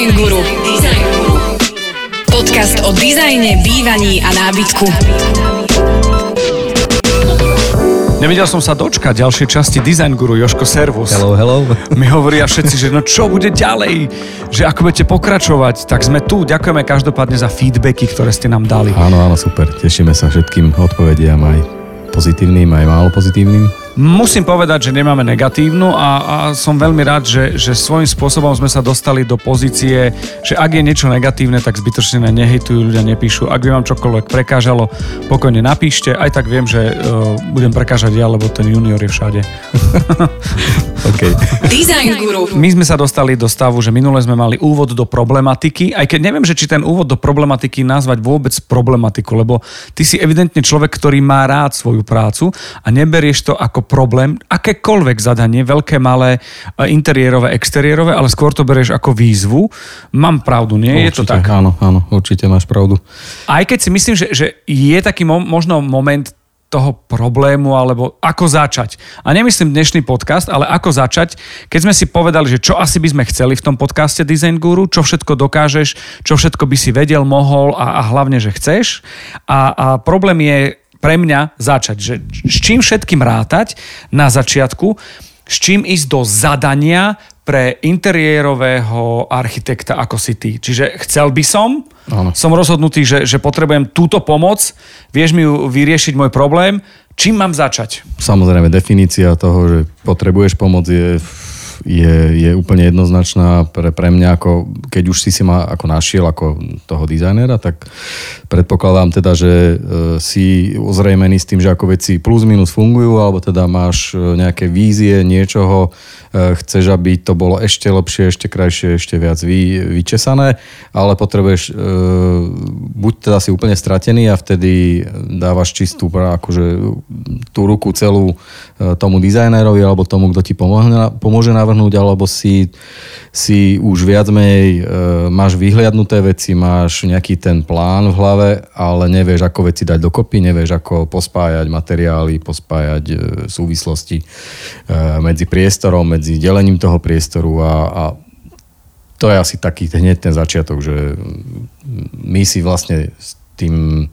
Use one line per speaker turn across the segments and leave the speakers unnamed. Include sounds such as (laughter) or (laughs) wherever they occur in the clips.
Design Guru. Design Guru. Podcast o dizajne, bývaní a nábytku.
Nevedel som sa dočkať ďalšej časti Design Guru, Joško Servus.
Hello, hello. (laughs)
Mi hovoria všetci, že no čo bude ďalej, že ako budete pokračovať, tak sme tu. Ďakujeme každopádne za feedbacky, ktoré ste nám dali.
Áno, áno, super. Tešíme sa všetkým odpovediam aj pozitívnym, aj málo pozitívnym.
Musím povedať, že nemáme negatívnu a, a som veľmi rád, že, že svojím spôsobom sme sa dostali do pozície, že ak je niečo negatívne, tak zbytočne nehejtujú, ľudia nepíšu. Ak by vám čokoľvek prekážalo, pokojne napíšte. Aj tak viem, že uh, budem prekážať ja, lebo ten junior je všade. (laughs)
okay.
Design Guru.
My sme sa dostali do stavu, že minule sme mali úvod do problematiky, aj keď neviem, že či ten úvod do problematiky nazvať vôbec problematiku, lebo ty si evidentne človek, ktorý má rád svoju prácu a neberieš to ako problém, akékoľvek zadanie, veľké, malé, e, interiérové, exteriérové, ale skôr to berieš ako výzvu. Mám pravdu, nie?
Určite,
je to tak?
Áno, áno, určite máš pravdu.
Aj keď si myslím, že, že je taký mo- možno moment toho problému, alebo ako začať. A nemyslím dnešný podcast, ale ako začať, keď sme si povedali, že čo asi by sme chceli v tom podcaste Design Guru, čo všetko dokážeš, čo všetko by si vedel, mohol a, a hlavne, že chceš. A, a problém je pre mňa začať, že s čím všetkým rátať na začiatku, s čím ísť do zadania pre interiérového architekta ako si ty. Čiže chcel by som, ano. som rozhodnutý, že, že potrebujem túto pomoc, vieš mi vyriešiť môj problém, čím mám začať?
Samozrejme, definícia toho, že potrebuješ pomoc je je, je úplne jednoznačná pre, pre mňa, ako keď už si si ma ako našiel ako toho dizajnera, tak predpokladám teda, že e, si ozrejmený s tým, že ako veci plus minus fungujú, alebo teda máš e, nejaké vízie niečoho, e, chceš, aby to bolo ešte lepšie, ešte krajšie, ešte viac vy, vyčesané, ale potrebuješ buď teda si úplne stratený a vtedy dávaš čistú akože tú ruku celú tomu dizajnerovi alebo tomu, kto ti pomôže, pomôže navrhnúť, alebo si, si už viac menej e, máš vyhliadnuté veci, máš nejaký ten plán v hlave, ale nevieš, ako veci dať dokopy, nevieš, ako pospájať materiály, pospájať e, súvislosti e, medzi priestorom, medzi delením toho priestoru a, a to je asi taký hneď ten začiatok, že my si vlastne tým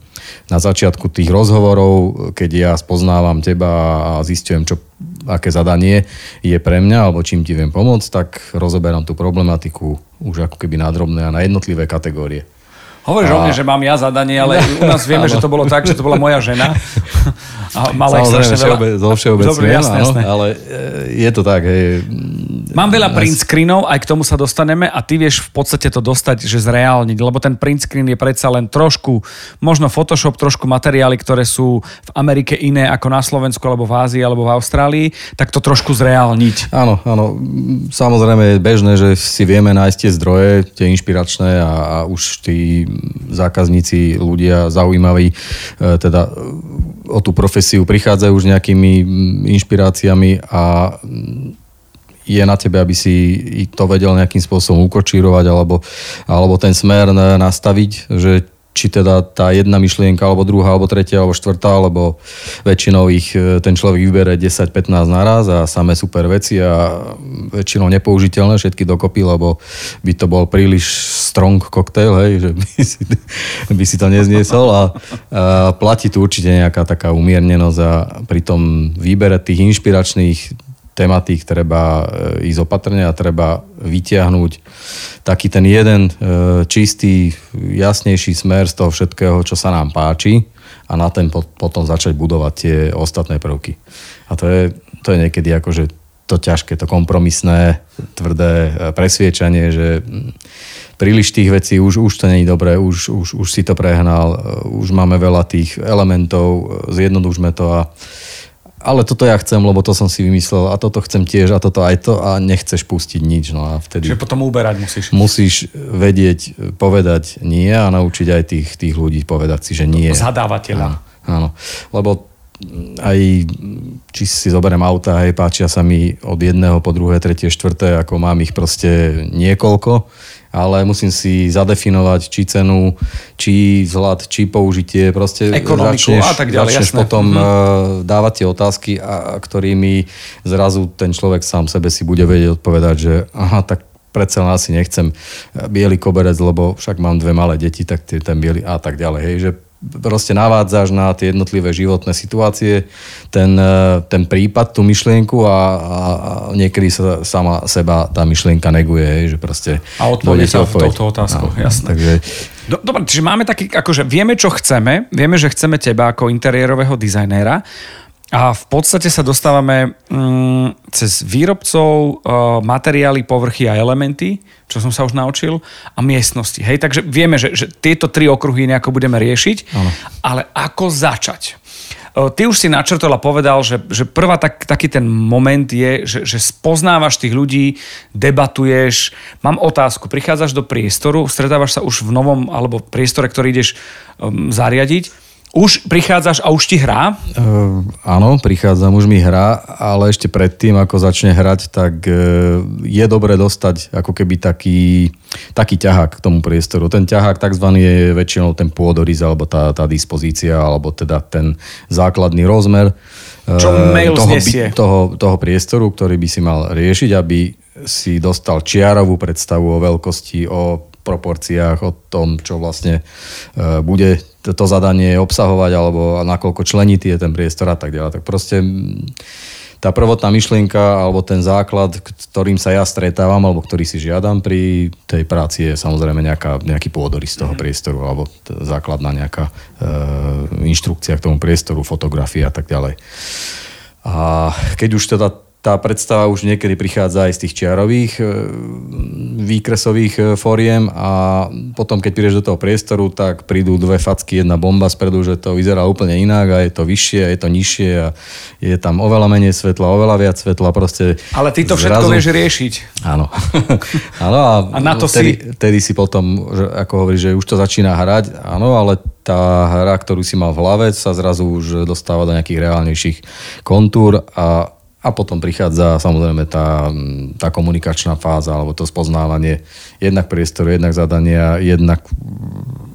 na začiatku tých rozhovorov, keď ja spoznávam teba a zistujem, čo, aké zadanie je pre mňa, alebo čím ti viem pomôcť, tak rozoberám tú problematiku už ako keby na drobné a na jednotlivé kategórie.
Hovoríš a... o mne, že mám ja zadanie, ale u nás vieme, (laughs) že to bolo tak, že to bola moja žena. (laughs)
A mala strašne veľa. Zo všeobecne, Dobre, jasné, jasné. ale e, je to tak. Hej.
Mám veľa print screenov, aj k tomu sa dostaneme a ty vieš v podstate to dostať, že zreálniť, lebo ten print screen je predsa len trošku, možno Photoshop, trošku materiály, ktoré sú v Amerike iné ako na Slovensku, alebo v Ázii, alebo v Austrálii, tak to trošku zreálniť.
Áno, áno. Samozrejme je bežné, že si vieme nájsť tie zdroje, tie inšpiračné a, a už tí zákazníci, ľudia zaujímaví, e, teda o tú profesiu prichádzajú už nejakými inšpiráciami a je na tebe, aby si to vedel nejakým spôsobom ukočírovať alebo, alebo ten smer nastaviť, že či teda tá jedna myšlienka, alebo druhá, alebo tretia, alebo štvrtá, alebo väčšinou ich e, ten človek vybere 10-15 naraz a samé super veci a väčšinou nepoužiteľné všetky dokopy, lebo by to bol príliš strong cocktail, hej, že by (laughs) si, by si to nezniesol a, a platí tu určite nejaká taká umiernenosť a pri tom výbere tých inšpiračných tematík treba e, ísť opatrne a treba vytiahnuť taký ten jeden e, čistý, jasnejší smer z toho všetkého, čo sa nám páči a na ten potom začať budovať tie ostatné prvky. A to je, to je niekedy akože to ťažké, to kompromisné, tvrdé e, presviečanie, že príliš tých vecí, už, už to není dobré, už, už, už si to prehnal, už máme veľa tých elementov, zjednodušme to a ale toto ja chcem, lebo to som si vymyslel a toto chcem tiež a toto aj to a nechceš pustiť nič. No a vtedy
Čiže potom uberať musíš.
Musíš vedieť povedať nie a naučiť aj tých, tých ľudí povedať si, že nie.
Zadávateľa.
Áno, áno. Lebo aj či si zoberiem auta, hej, páčia sa mi od jedného po druhé, tretie, štvrté, ako mám ich proste niekoľko ale musím si zadefinovať, či cenu, či vzhľad, či použitie, proste
ekonomiku začneš, a tak ďalej.
Začneš jasné. potom mm-hmm. dávať tie otázky, a, ktorými zrazu ten človek sám sebe si bude vedieť odpovedať, že aha, tak predsa len asi nechcem biely koberec, lebo však mám dve malé deti, tak ten biely a tak ďalej. Hej, že proste navádzaš na tie jednotlivé životné situácie, ten, e, ten prípad, tú myšlienku a, a, niekedy sa sama seba tá myšlienka neguje, hej, že proste...
A odpovede sa v touto otázku, no, jasné. Takže... Dobre, čiže máme taký, akože vieme, čo chceme, vieme, že chceme teba ako interiérového dizajnéra, a v podstate sa dostávame mm, cez výrobcov, uh, materiály, povrchy a elementy, čo som sa už naučil, a miestnosti. Hej, takže vieme, že, že tieto tri okruhy nejako budeme riešiť, ano. ale ako začať? Uh, ty už si načrtol a povedal, že, že prvá tak, taký ten moment je, že, že spoznávaš tých ľudí, debatuješ. Mám otázku, prichádzaš do priestoru, stretávaš sa už v novom alebo priestore, ktorý ideš um, zariadiť už prichádzaš a už ti hrá?
Uh, áno, prichádzam, už mi hrá, ale ešte predtým, ako začne hrať, tak uh, je dobre dostať ako keby taký, taký ťahák k tomu priestoru. Ten ťahák tzv. je väčšinou ten pôdoriz, alebo tá, tá dispozícia, alebo teda ten základný rozmer
uh,
toho, toho, toho priestoru, ktorý by si mal riešiť, aby si dostal čiarovú predstavu o veľkosti, o proporciách, o tom, čo vlastne uh, bude to zadanie obsahovať alebo nakoľko členitý je ten priestor a tak ďalej. Tak proste tá prvotná myšlienka alebo ten základ, ktorým sa ja stretávam alebo ktorý si žiadam pri tej práci je samozrejme nejaká, nejaký pôdorys toho mhm. priestoru alebo základná nejaká e, inštrukcia k tomu priestoru, fotografia a tak ďalej. A keď už teda tá predstava už niekedy prichádza aj z tých čiarových e, výkresových e, fóriem a potom, keď prídeš do toho priestoru, tak prídu dve facky, jedna bomba spredu, že to vyzerá úplne inak a je to vyššie, je to nižšie a je tam oveľa menej svetla, oveľa viac svetla. Proste
Ale ty to zrazu... všetko vieš riešiť.
Áno. (laughs) áno a,
a na to
vtedy, si... vtedy si potom, že, ako hovoríš, že už to začína hrať, áno, ale tá hra, ktorú si mal v hlave, sa zrazu už dostáva do nejakých reálnejších kontúr a a potom prichádza samozrejme tá, tá komunikačná fáza alebo to spoznávanie jednak priestoru, jednak zadania, jednak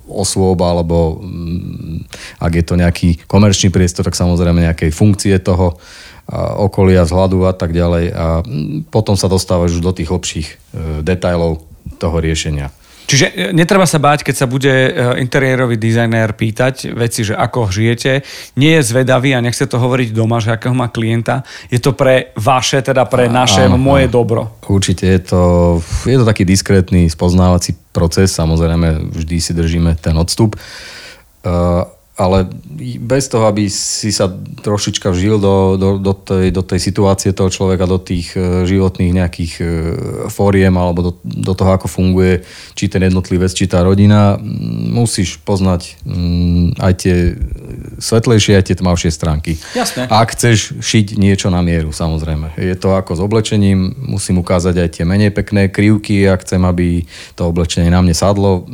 osôb alebo mm, ak je to nejaký komerčný priestor, tak samozrejme nejakej funkcie toho okolia, vzhľadu a tak ďalej. A mm, potom sa dostávaš už do tých hlbších e, detajlov toho riešenia.
Čiže e, netreba sa báť, keď sa bude e, interiérový dizajner pýtať veci, že ako žijete. Nie je zvedavý a nechce to hovoriť doma, že akého má klienta. Je to pre vaše, teda pre naše, áno, moje áno. dobro.
Určite je to, je to taký diskrétny spoznávací proces. Samozrejme, vždy si držíme ten odstup. Uh, ale bez toho, aby si sa trošička vžil do, do, do, tej, do tej situácie toho človeka, do tých e, životných nejakých e, fóriem alebo do, do toho, ako funguje či ten jednotlivec, či tá rodina, musíš poznať aj tie svetlejšie, aj tie tmavšie stránky.
Jasné.
Ak chceš šiť niečo na mieru, samozrejme. Je to ako s oblečením, musím ukázať aj tie menej pekné krivky, ak chcem, aby to oblečenie na mne sadlo.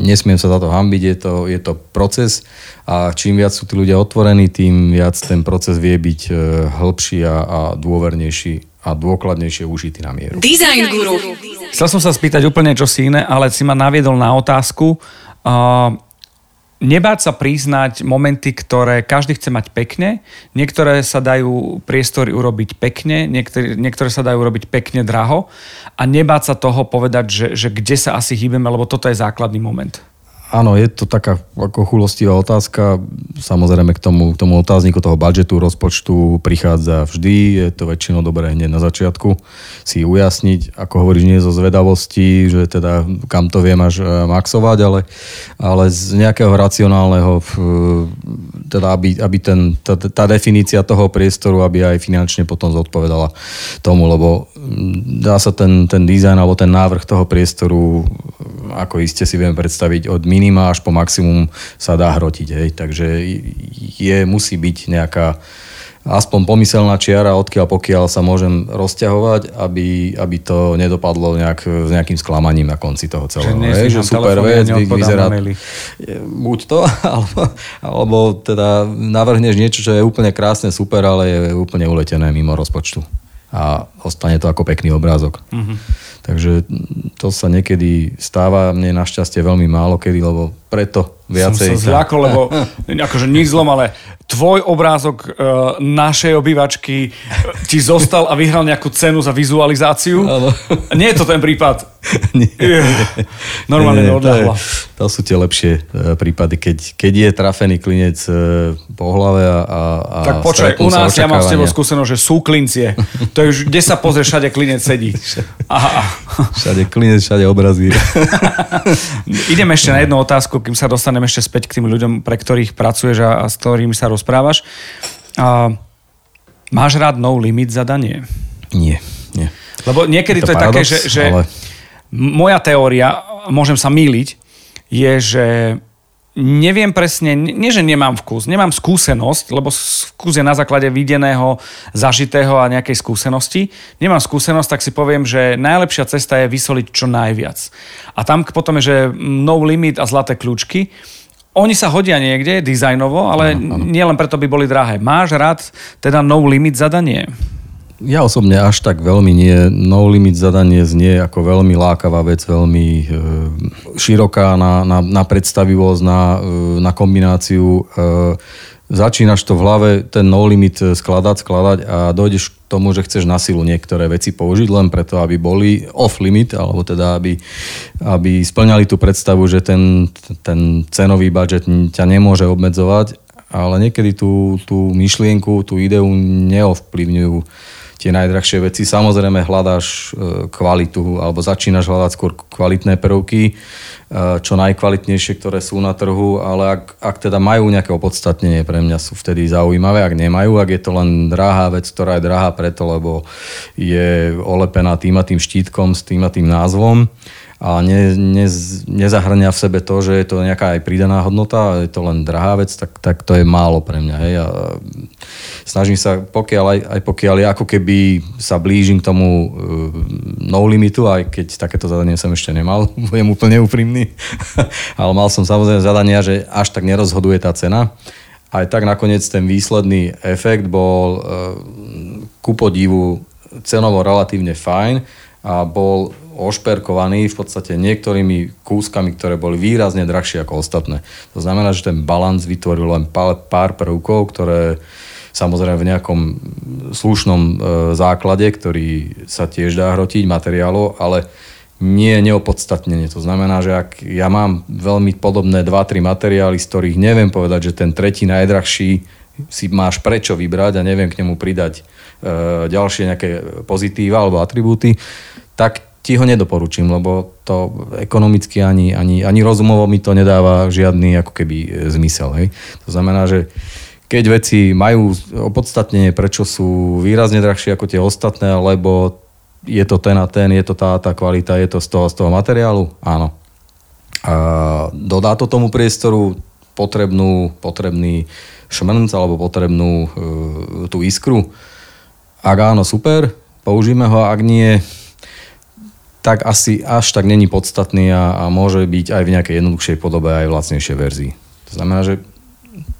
Nesmiem sa za to hambiť, je to, je to proces a čím viac sú tí ľudia otvorení, tým viac ten proces vie byť e, hĺbší a, a dôvernejší a dôkladnejšie užitý na mieru. Design
Guru. Chcel som sa spýtať úplne čo si iné, ale si ma naviedol na otázku. Uh, nebáť sa priznať momenty, ktoré každý chce mať pekne. Niektoré sa dajú priestory urobiť pekne, niektoré, niektoré sa dajú urobiť pekne draho a nebáť sa toho povedať, že, že kde sa asi hýbeme, lebo toto je základný moment.
Áno, je to taká ako chulostivá otázka. Samozrejme k tomu, k tomu otázniku toho budžetu, rozpočtu prichádza vždy. Je to väčšinou dobré hneď na začiatku si ujasniť, ako hovoríš, nie zo zvedavosti, že teda kam to viem až e, maxovať, ale, ale z nejakého racionálneho, teda aby, aby ten, tá, tá definícia toho priestoru, aby aj finančne potom zodpovedala tomu, lebo dá sa ten, ten dizajn alebo ten návrh toho priestoru, ako iste si vieme predstaviť, od min minima až po maximum sa dá hrotiť. Hej. Takže je, musí byť nejaká aspoň pomyselná čiara, odkiaľ pokiaľ sa môžem rozťahovať, aby, aby to nedopadlo nejak, s nejakým sklamaním na konci toho celého.
Že, že super vec, vyzerá...
Buď to, (laughs) alebo, alebo teda navrhneš niečo, čo je úplne krásne, super, ale je úplne uletené mimo rozpočtu. A ostane to ako pekný obrázok. Mm-hmm. Takže to sa niekedy stáva, mne našťastie veľmi málo kedy, lebo preto viacej.
Som sa zľakol, lebo (laughs) akože nič zlom, ale tvoj obrázok uh, našej obývačky ti zostal a vyhral nejakú cenu za vizualizáciu.
Áno. (laughs)
Nie je to ten prípad. (laughs)
Nie.
Normálne
Nie, to, je, to sú tie lepšie e, prípady, keď, keď je trafený klinec e, po hlave a, a,
Tak počkaj, u nás ja mám s tebou skúsenosť, že sú klincie. To je už, kde sa pozrie, všade klinec sedí. Aha.
Všade klinec, všade obrazy. (laughs)
Idem ešte na jednu otázku, kým sa dostanem ešte späť k tým ľuďom, pre ktorých pracuješ a, a s ktorými sa rozprávaš. A, máš rád no limit zadanie?
Nie, nie.
Lebo niekedy
Je
to,
to
je také, že, že
ale-
moja teória, môžem sa míliť, je, že neviem presne, nie že nemám vkus, nemám skúsenosť, lebo vkus je na základe videného, zažitého a nejakej skúsenosti. Nemám skúsenosť, tak si poviem, že najlepšia cesta je vysoliť čo najviac. A tam potom je, že no limit a zlaté kľúčky. Oni sa hodia niekde dizajnovo, ale nielen preto by boli drahé. Máš rád teda no limit zadanie?
Ja osobne až tak veľmi nie. No limit zadanie znie ako veľmi lákavá vec, veľmi e, široká na, na, na predstavivosť, na, e, na kombináciu. E, začínaš to v hlave, ten no limit skladať, skladať a dojdeš k tomu, že chceš na silu niektoré veci použiť len preto, aby boli off limit, alebo teda aby, aby splňali tú predstavu, že ten, ten cenový budget ťa nemôže obmedzovať, ale niekedy tú, tú myšlienku, tú ideu neovplyvňujú tie najdrahšie veci. Samozrejme hľadáš e, kvalitu alebo začínaš hľadať skôr kvalitné prvky, e, čo najkvalitnejšie, ktoré sú na trhu, ale ak, ak teda majú nejaké opodstatnenie, pre mňa sú vtedy zaujímavé. Ak nemajú, ak je to len drahá vec, ktorá je drahá preto, lebo je olepená tým a tým štítkom s tým a tým názvom, a ne, ne, nezahrňa v sebe to, že je to nejaká aj pridaná hodnota, je to len drahá vec, tak, tak to je málo pre mňa. Hej. A snažím sa, pokiaľ aj, aj pokiaľ ja ako keby sa blížim k tomu uh, no limitu, aj keď takéto zadanie som ešte nemal, (laughs) budem úplne úprimný, (laughs) ale mal som samozrejme zadania, že až tak nerozhoduje tá cena. Aj tak nakoniec ten výsledný efekt bol uh, ku podivu cenovo relatívne fajn a bol ošperkovaný v podstate niektorými kúskami, ktoré boli výrazne drahšie ako ostatné. To znamená, že ten balans vytvoril len pár, prvkov, ktoré samozrejme v nejakom slušnom e, základe, ktorý sa tiež dá hrotiť materiálov, ale nie neopodstatnenie. To znamená, že ak ja mám veľmi podobné 2-3 materiály, z ktorých neviem povedať, že ten tretí najdrahší si máš prečo vybrať a neviem k nemu pridať e, ďalšie nejaké pozitíva alebo atribúty, tak ti ho nedoporučím, lebo to ekonomicky ani, ani, ani rozumovo mi to nedáva žiadny ako keby e, zmysel. Hej. To znamená, že keď veci majú opodstatnenie, prečo sú výrazne drahšie ako tie ostatné, lebo je to ten a ten, je to tá, tá kvalita, je to z toho, z toho materiálu, áno. A dodá to tomu priestoru potrebnú, potrebný šmrnc alebo potrebnú e, tú iskru. Ak áno, super, použijeme ho, ak nie, tak asi až tak není podstatný a, a môže byť aj v nejakej jednoduchšej podobe aj v lacnejšej verzii. To znamená, že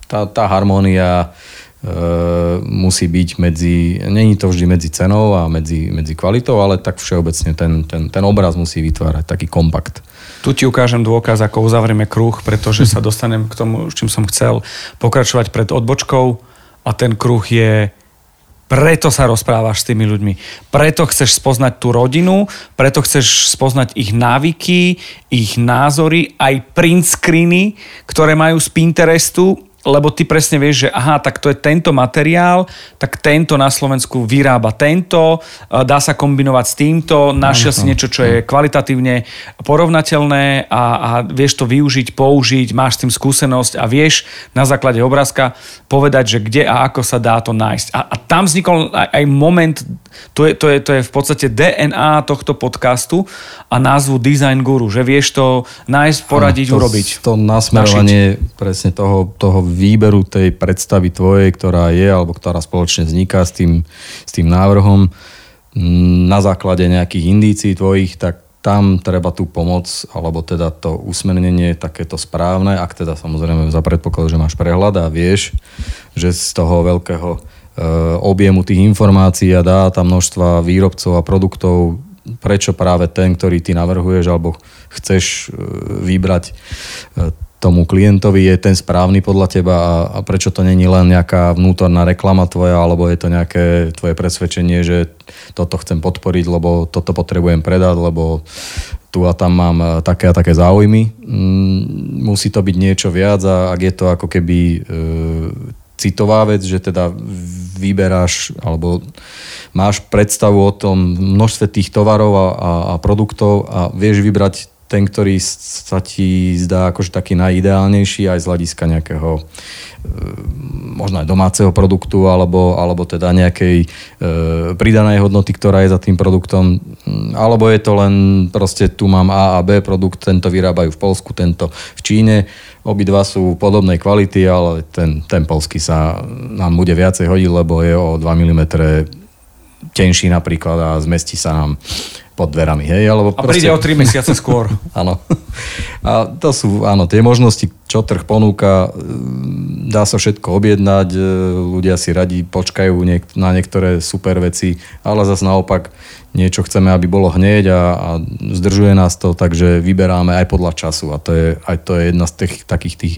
tá, tá harmónia e, musí byť medzi, není to vždy medzi cenou a medzi, medzi kvalitou, ale tak všeobecne ten, ten, ten obraz musí vytvárať taký kompakt.
Tu ti ukážem dôkaz, ako uzavrieme kruh, pretože sa (laughs) dostanem k tomu, s čím som chcel pokračovať pred odbočkou a ten kruh je preto sa rozprávaš s tými ľuďmi. Preto chceš spoznať tú rodinu, preto chceš spoznať ich návyky, ich názory, aj print screeny, ktoré majú z Pinterestu, lebo ty presne vieš, že aha, tak to je tento materiál, tak tento na Slovensku vyrába tento, dá sa kombinovať s týmto, našiel si niečo, čo je kvalitatívne porovnateľné a, a vieš to využiť, použiť, máš s tým skúsenosť a vieš na základe obrázka povedať, že kde a ako sa dá to nájsť. A, a tam vznikol aj, aj moment, to je, to, je, to je v podstate DNA tohto podcastu a názvu Design Guru, že vieš to nájsť, poradiť,
to,
urobiť.
To nasmerovanie presne toho, toho výberu tej predstavy tvojej, ktorá je alebo ktorá spoločne vzniká s tým, s tým návrhom na základe nejakých indícií tvojich, tak tam treba tú pomoc, alebo teda to usmernenie takéto správne, ak teda samozrejme za predpoklad, že máš prehľad a vieš, že z toho veľkého e, objemu tých informácií a dáta množstva výrobcov a produktov, prečo práve ten, ktorý ty navrhuješ alebo chceš e, vybrať, e, tomu klientovi je ten správny podľa teba a, a prečo to není len nejaká vnútorná reklama tvoja, alebo je to nejaké tvoje presvedčenie, že toto chcem podporiť, lebo toto potrebujem predať, lebo tu a tam mám e, také a také záujmy. Mm, musí to byť niečo viac a ak je to ako keby e, citová vec, že teda vyberáš alebo máš predstavu o tom množstve tých tovarov a, a, a produktov a vieš vybrať ten, ktorý sa ti zdá akože taký najideálnejší aj z hľadiska nejakého e, možno aj domáceho produktu alebo, alebo teda nejakej e, pridanej hodnoty, ktorá je za tým produktom. Alebo je to len proste tu mám A a B produkt, tento vyrábajú v Polsku, tento v Číne. Obidva sú podobnej kvality, ale ten, ten polský sa nám bude viacej hodiť, lebo je o 2 mm tenší napríklad a zmestí sa nám pod dverami. Hej? Alebo
a proste... príde o 3 mesiace skôr. (laughs)
áno. A to sú áno, tie možnosti, čo trh ponúka. Dá sa všetko objednať, e, ľudia si radi počkajú niek- na niektoré super veci, ale zase naopak niečo chceme, aby bolo hneď a, a zdržuje nás to, takže vyberáme aj podľa času a to je, aj to je jedna z tých, takých tých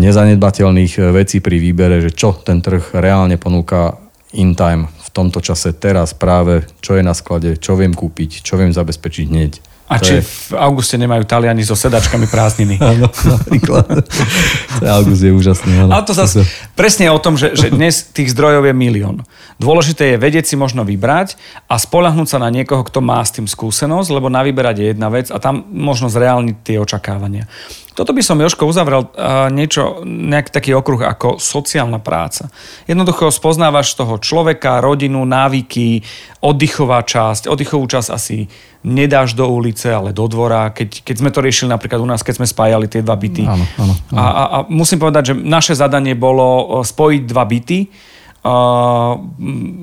nezanedbateľných e, vecí pri výbere, že čo ten trh reálne ponúka in time tomto čase, teraz práve, čo je na sklade, čo viem kúpiť, čo viem zabezpečiť hneď.
A to či je... v auguste nemajú Taliani so sedačkami prázdniny. (laughs)
Áno, napríklad. August je úžasný.
Ale to zase presne o tom, že, že dnes tých zdrojov je milión. Dôležité je vedieť si možno vybrať a spolahnúť sa na niekoho, kto má s tým skúsenosť, lebo na vyberať je jedna vec a tam možno zreálniť tie očakávania. Toto by som, Joško, uzavrel niečo, nejak taký okruh ako sociálna práca. Jednoducho spoznávaš toho človeka, rodinu, návyky, oddychová časť. Oddychovú časť asi nedáš do ulice, ale do dvora. Keď, keď sme to riešili napríklad u nás, keď sme spájali tie dva byty.
Áno, áno, áno.
A, a, a musím povedať, že naše zadanie bolo spojiť dva byty,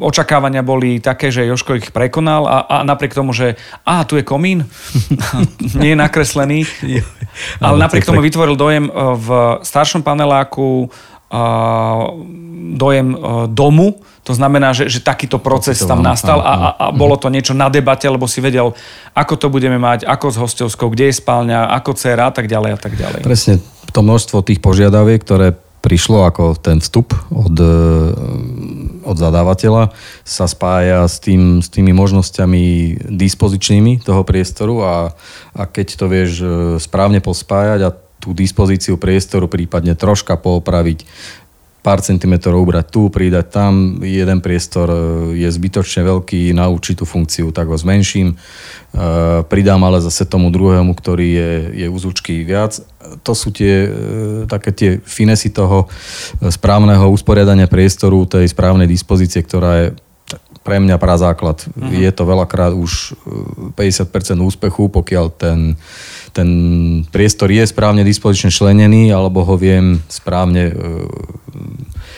očakávania boli také, že Joško ich prekonal a, a napriek tomu, že a tu je komín, (laughs) nie je nakreslený, ale napriek tomu vytvoril dojem v staršom paneláku dojem uh, domu, to znamená, že, že takýto proces tam nastal a, a, a bolo to niečo na debate, lebo si vedel, ako to budeme mať, ako s hostovskou, kde je spálňa, ako dcera a tak ďalej a tak ďalej.
Presne to množstvo tých požiadaviek, ktoré prišlo ako ten vstup od, e, od zadávateľa, sa spája s, tým, s tými možnosťami dispozičnými toho priestoru a, a keď to vieš e, správne pospájať a tú dispozíciu priestoru prípadne troška poopraviť, pár centimetrov ubrať tu, pridať tam, jeden priestor e, je zbytočne veľký na určitú funkciu, tak ho zmenším, pridám ale zase tomu druhému, ktorý je, je úzučky viac to sú tie, e, také tie finesy toho e, správneho usporiadania priestoru, tej správnej dispozície, ktorá je pre mňa základ. Uh-huh. Je to veľakrát už 50% e, úspechu, pokiaľ ten, ten priestor je správne dispozične členený, alebo ho viem správne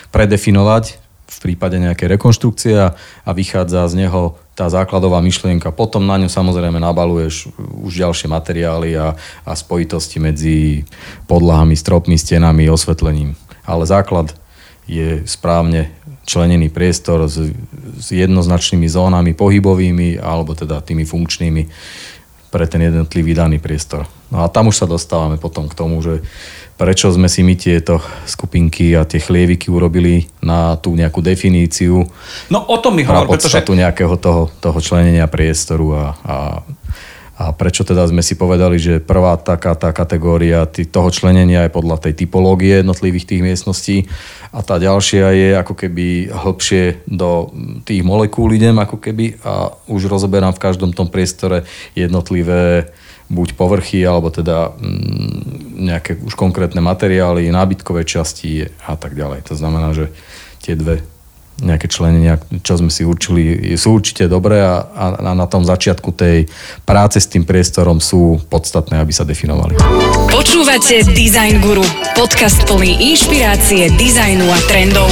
predefinovať v prípade nejakej rekonštrukcie a vychádza z neho tá základová myšlienka. Potom na ňu samozrejme nabaluješ už ďalšie materiály a, a spojitosti medzi podlahami, stropmi, stenami, osvetlením. Ale základ je správne členený priestor s, s jednoznačnými zónami pohybovými alebo teda tými funkčnými pre ten jednotlivý daný priestor. No a tam už sa dostávame potom k tomu, že prečo sme si my tieto skupinky a tie chlieviky urobili na tú nejakú definíciu.
No o tom mi hovor,
pretože... nejakého toho, toho členenia priestoru a, a, a prečo teda sme si povedali, že prvá taká tá kategória toho členenia je podľa tej typológie jednotlivých tých miestností a tá ďalšia je ako keby hlbšie do tých molekúl idem ako keby a už rozoberám v každom tom priestore jednotlivé buď povrchy, alebo teda mm, nejaké už konkrétne materiály, nábytkové časti a tak ďalej. To znamená, že tie dve nejaké členenia, čo sme si určili, sú určite dobré a, a na tom začiatku tej práce s tým priestorom sú podstatné, aby sa definovali.
Počúvate Design Guru, podcast plný inšpirácie, dizajnu a trendov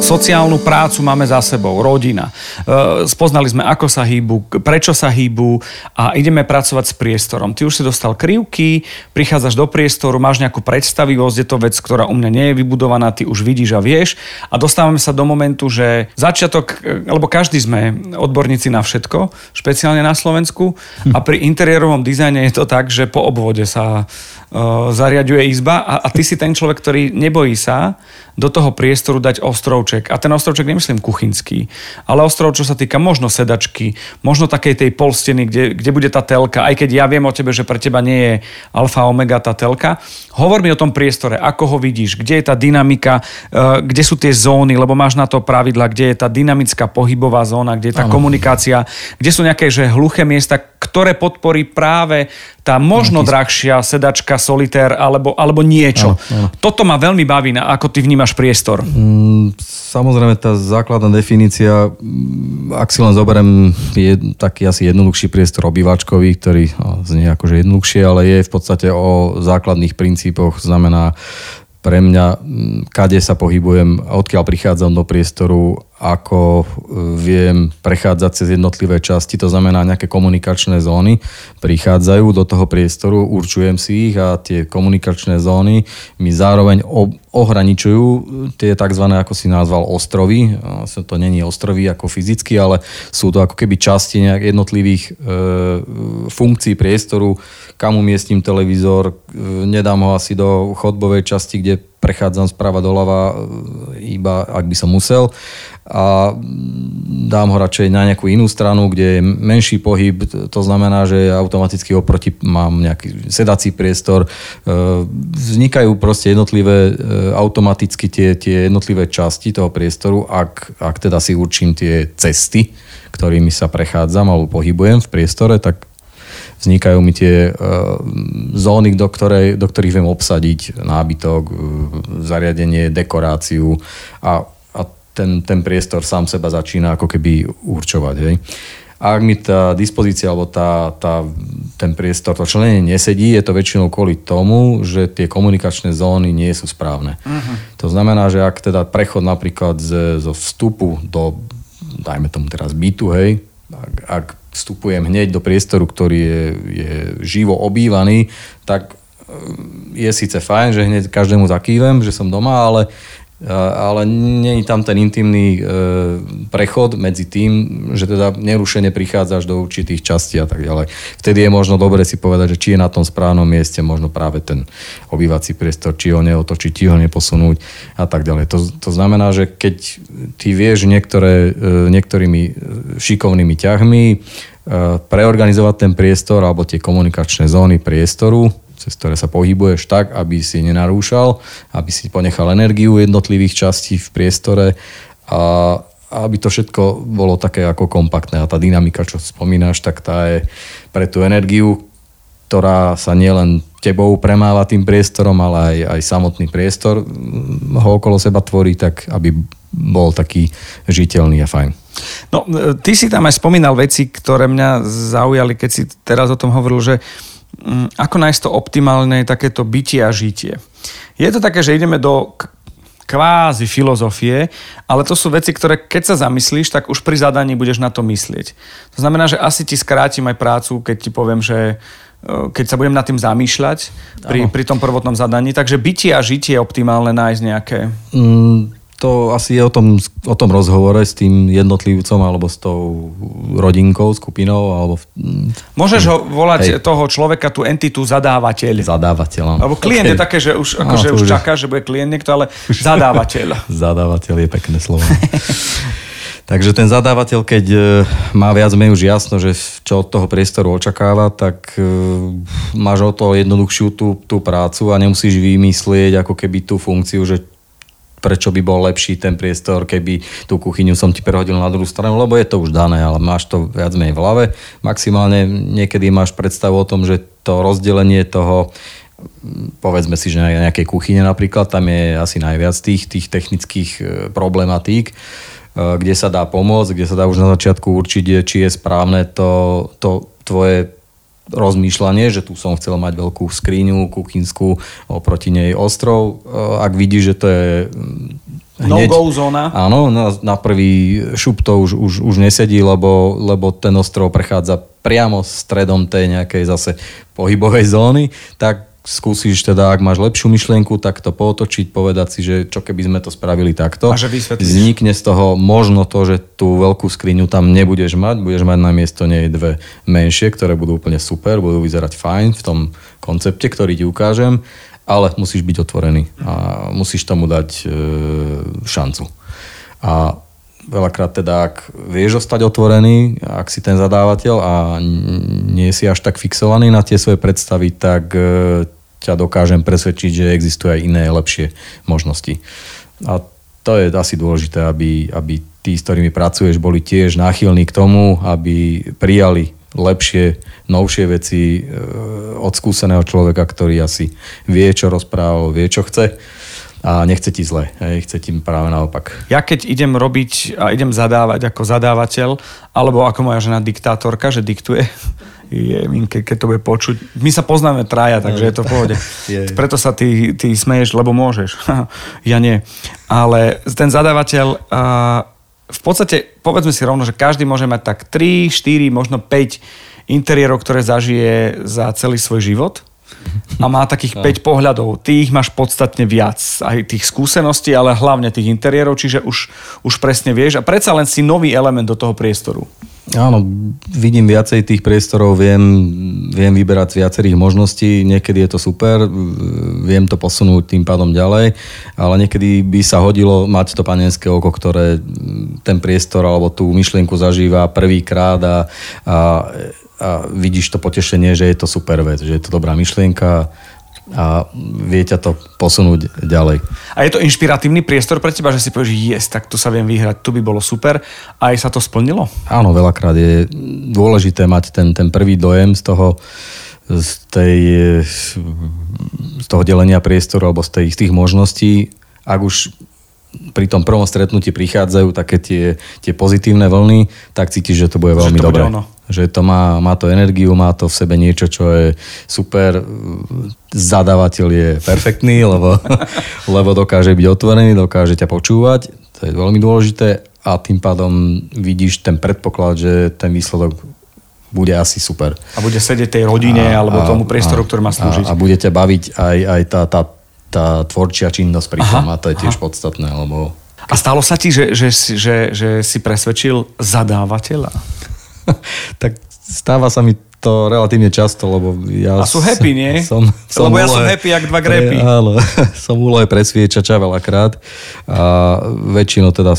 sociálnu prácu máme za sebou, rodina. E, spoznali sme, ako sa hýbu, prečo sa hýbu a ideme pracovať s priestorom. Ty už si dostal krivky, prichádzaš do priestoru, máš nejakú predstavivosť, je to vec, ktorá u mňa nie je vybudovaná, ty už vidíš a vieš a dostávame sa do momentu, že začiatok, lebo každý sme odborníci na všetko, špeciálne na Slovensku a pri interiérovom dizajne je to tak, že po obvode sa zariaduje izba a, a ty si ten človek, ktorý nebojí sa do toho priestoru dať ostrovček. A ten ostrovček nemyslím kuchynský, ale ostrov, čo sa týka možno sedačky, možno takej tej polsteny, kde, kde bude tá telka, aj keď ja viem o tebe, že pre teba nie je alfa omega tá telka. Hovor mi o tom priestore, ako ho vidíš, kde je tá dynamika, kde sú tie zóny, lebo máš na to pravidla, kde je tá dynamická pohybová zóna, kde je tá ano. komunikácia, kde sú nejaké že hluché miesta, ktoré podporí práve tá možno drahšia sedačka, solitér alebo, alebo niečo. Ano, ano. Toto ma veľmi baví, ako ty vnímaš priestor. Mm,
samozrejme, tá základná definícia, mm, ak si len zoberiem je taký asi jednoduchší priestor obývačkový, ktorý no, znie akože jednoduchšie, ale je v podstate o základných princípoch, znamená pre mňa, kade sa pohybujem, odkiaľ prichádzam do priestoru, ako e, viem prechádzať cez jednotlivé časti, to znamená nejaké komunikačné zóny prichádzajú do toho priestoru, určujem si ich a tie komunikačné zóny mi zároveň ohraničujú tie tzv. ako si nazval ostrovy. To není ostrovy ako fyzicky, ale sú to ako keby časti nejak jednotlivých e, funkcií priestoru, kam umiestním televízor, nedám ho asi do chodbovej časti, kde prechádzam sprava doľava, iba ak by som musel a dám ho radšej na nejakú inú stranu, kde je menší pohyb, to znamená, že automaticky oproti mám nejaký sedací priestor. E, vznikajú proste jednotlivé, e, automaticky tie, tie jednotlivé časti toho priestoru, ak, ak teda si určím tie cesty, ktorými sa prechádzam alebo pohybujem v priestore, tak vznikajú mi tie uh, zóny, do, ktorej, do ktorých viem obsadiť nábytok, uh, zariadenie, dekoráciu a, a ten, ten priestor sám seba začína ako keby určovať. Hej. A ak mi tá dispozícia alebo tá, tá, ten priestor, to členenie nesedí, je to väčšinou kvôli tomu, že tie komunikačné zóny nie sú správne. Uh-huh. To znamená, že ak teda prechod napríklad z, zo vstupu do, dajme tomu teraz bytu, hej, ak, ak vstupujem hneď do priestoru, ktorý je, je živo obývaný, tak e, je síce fajn, že hneď každému zakývem, že som doma, ale ale je tam ten intimný e, prechod medzi tým, že teda nerušene prichádzaš do určitých častí a tak ďalej. Vtedy je možno dobre si povedať, že či je na tom správnom mieste možno práve ten obývací priestor, či ho neotočiť, či ho neposunúť a tak ďalej. To, to znamená, že keď ty vieš niektoré, e, niektorými šikovnými ťahmi e, preorganizovať ten priestor alebo tie komunikačné zóny priestoru, cez ktoré sa pohybuješ tak, aby si nenarúšal, aby si ponechal energiu jednotlivých častí v priestore a aby to všetko bolo také ako kompaktné. A tá dynamika, čo spomínaš, tak tá je pre tú energiu, ktorá sa nielen tebou premáva tým priestorom, ale aj, aj samotný priestor ho okolo seba tvorí, tak aby bol taký žiteľný a fajn.
No, ty si tam aj spomínal veci, ktoré mňa zaujali, keď si teraz o tom hovoril, že uh, Mm, ako nájsť to optimálne takéto bytie a žitie. Je to také, že ideme do kvázi filozofie, ale to sú veci, ktoré keď sa zamyslíš, tak už pri zadaní budeš na to myslieť. To znamená, že asi ti skrátim aj prácu, keď ti poviem, že e, keď sa budem nad tým zamýšľať pri, pri tom prvotnom zadaní. Takže bytie a žitie je optimálne nájsť nejaké... Mm,
to asi je o tom, o tom rozhovore s tým jednotlivcom alebo s tou rodinkou, skupinou. Alebo...
Môžeš ho volať Hej. toho človeka, tú entitu zadávateľ.
Zadávateľ.
Alebo klient okay. je také, že už, akože už, už čaká, že bude klient niekto, ale zadávateľ. (laughs)
zadávateľ je pekné slovo. (laughs) Takže ten zadávateľ, keď e, má viac menej už jasno, že čo od toho priestoru očakáva, tak e, máš o to jednoduchšiu tú, tú prácu a nemusíš vymyslieť ako keby tú funkciu, že prečo by bol lepší ten priestor, keby tú kuchyňu som ti prehodil na druhú stranu, lebo je to už dané, ale máš to viac menej v hlave. Maximálne niekedy máš predstavu o tom, že to rozdelenie toho povedzme si, že na nejakej kuchyne napríklad, tam je asi najviac tých, tých technických e, problematík, e, kde sa dá pomôcť, kde sa dá už na začiatku určiť, či je správne to, to tvoje rozmýšľanie, že tu som chcel mať veľkú skríňu kuchynskú, oproti nej ostrov. E, ak vidíš, že to je
mm, hneď, no-go zóna.
Áno, na, na prvý šup to už, už, už nesedí, lebo, lebo ten ostrov prechádza priamo stredom tej nejakej zase pohybovej zóny, tak skúsiš teda, ak máš lepšiu myšlienku, tak to pootočiť, povedať si, že čo keby sme to spravili takto.
A že vysvetlíš.
Vznikne z toho možno to, že tú veľkú skriňu tam nebudeš mať, budeš mať na miesto nej dve menšie, ktoré budú úplne super, budú vyzerať fajn v tom koncepte, ktorý ti ukážem, ale musíš byť otvorený a musíš tomu dať e, šancu. A veľakrát teda, ak vieš ostať otvorený, ak si ten zadávateľ a nie si až tak fixovaný na tie svoje predstavy, tak e, ťa dokážem presvedčiť, že existujú aj iné lepšie možnosti. A to je asi dôležité, aby, aby tí, s ktorými pracuješ, boli tiež náchylní k tomu, aby prijali lepšie, novšie veci e, od skúseného človeka, ktorý asi vie, čo rozprával, vie, čo chce a nechce ti zle, hej, chce ti práve naopak.
Ja keď idem robiť a idem zadávať ako zadávateľ, alebo ako moja žena diktátorka, že diktuje, je, keď, to bude počuť. My sa poznáme traja, takže je to v pohode. (laughs) Preto sa ty, ty smeješ, lebo môžeš. (laughs) ja nie. Ale ten zadávateľ, v podstate, povedzme si rovno, že každý môže mať tak 3, 4, možno 5 interiérov, ktoré zažije za celý svoj život a má takých (laughs) 5 pohľadov. Ty ich máš podstatne viac, aj tých skúseností, ale hlavne tých interiérov, čiže už, už presne vieš a predsa len si nový element do toho priestoru.
Áno, vidím viacej tých priestorov, viem, viem vyberať z viacerých možností, niekedy je to super, viem to posunúť tým pádom ďalej, ale niekedy by sa hodilo mať to panenské oko, ktoré ten priestor alebo tú myšlienku zažíva prvýkrát a, a a vidíš to potešenie, že je to super vec, že je to dobrá myšlienka a vie ťa to posunúť ďalej.
A je to inšpiratívny priestor pre teba, že si povieš, yes, tak tu sa viem vyhrať, tu by bolo super. A aj sa to splnilo?
Áno, veľakrát je dôležité mať ten, ten prvý dojem z toho, z, tej, z toho delenia priestoru alebo z, tej, z tých možností. Ak už pri tom prvom stretnutí prichádzajú také tie, tie pozitívne vlny, tak cítiš, že to bude veľmi dobré. Že to má, má to energiu, má to v sebe niečo, čo je super. Zadávateľ je perfektný, (laughs) lebo, lebo dokáže byť otvorený, dokáže ťa počúvať. To je veľmi dôležité a tým pádom vidíš ten predpoklad, že ten výsledok bude asi super.
A bude sedieť tej rodine a, alebo tomu priestoru, a, ktorý má slúžiť.
A, a bude ťa baviť aj, aj tá, tá, tá tvorčia činnosť pri tom a to je tiež aha. podstatné, lebo...
A stalo sa ti, že, že, že, že si presvedčil zadávateľa? (laughs)
tak stáva sa mi to relatívne často, lebo ja...
A sú happy, nie? (laughs)
Som,
som lebo úlohe, ja som happy, jak dva grepy.
Áno, (laughs) som úlohe presviečača veľakrát a väčšinou teda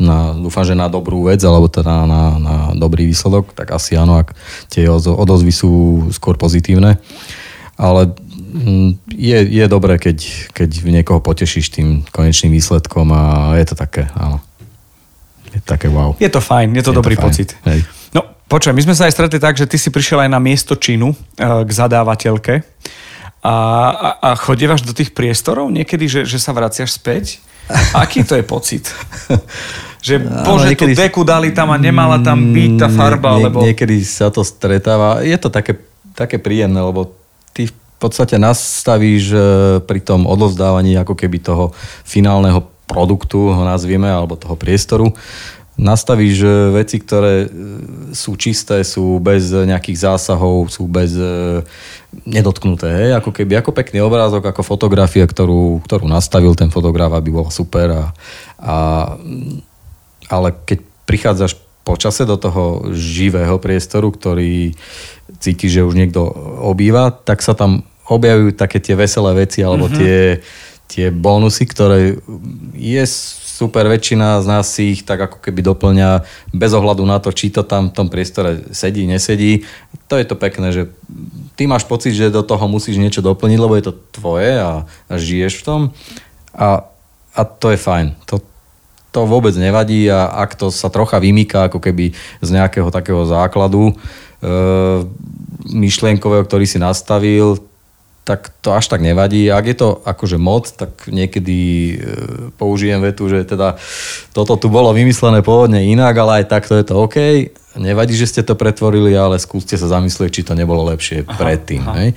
na, dúfam, že na dobrú vec, alebo teda na, na dobrý výsledok, tak asi áno, ak tie odozvy sú skôr pozitívne. Ale mm, je, je dobré, keď, keď niekoho potešíš tým konečným výsledkom a je to také, áno. Je to také wow.
Je to fajn, je to je dobrý to pocit. Hej. Počkaj, my sme sa aj stretli tak, že ty si prišiel aj na miesto činu eh, k zadávateľke a, a, a chodívaš do tých priestorov niekedy, že, že sa vraciaš späť? Aký to je pocit? (laughs) Že bože, tú deku dali tam a nemala tam byť tá farba, nie, lebo...
Niekedy sa to stretáva. Je to také, také príjemné, lebo ty v podstate nastavíš eh, pri tom odovzdávaní ako keby toho finálneho produktu, ho nazvieme, alebo toho priestoru, nastavíš veci, ktoré e, sú čisté, sú bez nejakých zásahov, sú bez e, nedotknuté. Hej? Ako keby ako pekný obrázok, ako fotografia, ktorú, ktorú nastavil ten fotograf, aby bola super. A, a, ale keď prichádzaš počase do toho živého priestoru, ktorý cíti, že už niekto obýva, tak sa tam objavujú také tie veselé veci alebo mm-hmm. tie, tie bonusy, ktoré je super, väčšina z nás si ich tak ako keby doplňa bez ohľadu na to, či to tam v tom priestore sedí, nesedí. To je to pekné, že ty máš pocit, že do toho musíš niečo doplniť, lebo je to tvoje a, a žiješ v tom. A, a to je fajn. To, to vôbec nevadí a ak to sa trocha vymýka ako keby z nejakého takého základu e, myšlienkového, ktorý si nastavil, tak to až tak nevadí. Ak je to akože moc, tak niekedy e, použijem vetu, že teda toto tu bolo vymyslené pôvodne inak, ale aj takto je to OK. Nevadí, že ste to pretvorili, ale skúste sa zamyslieť, či to nebolo lepšie aha, predtým. Aha. Hej?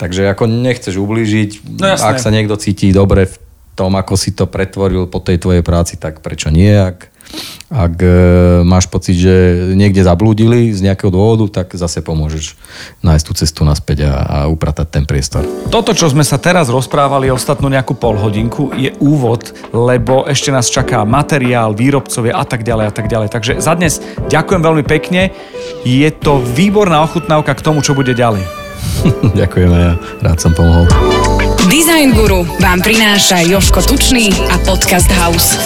Takže ako nechceš ublížiť, no, ak sa niekto cíti dobre v tom, ako si to pretvoril po tej tvojej práci, tak prečo nie? Ak Ak e, máš pocit, že niekde zablúdili z nejakého dôvodu, tak zase pomôžeš nájsť tú cestu naspäť a, a upratať ten priestor.
Toto, čo sme sa teraz rozprávali ostatnú nejakú polhodinku, je úvod, lebo ešte nás čaká materiál, výrobcovia a tak ďalej a tak ďalej. Takže za dnes ďakujem veľmi pekne. Je to výborná ochutnávka k tomu, čo bude ďalej. (laughs)
Ďakujeme, ja rád som pomohol.
Design Guru vám prináša Joško Tučný a Podcast House.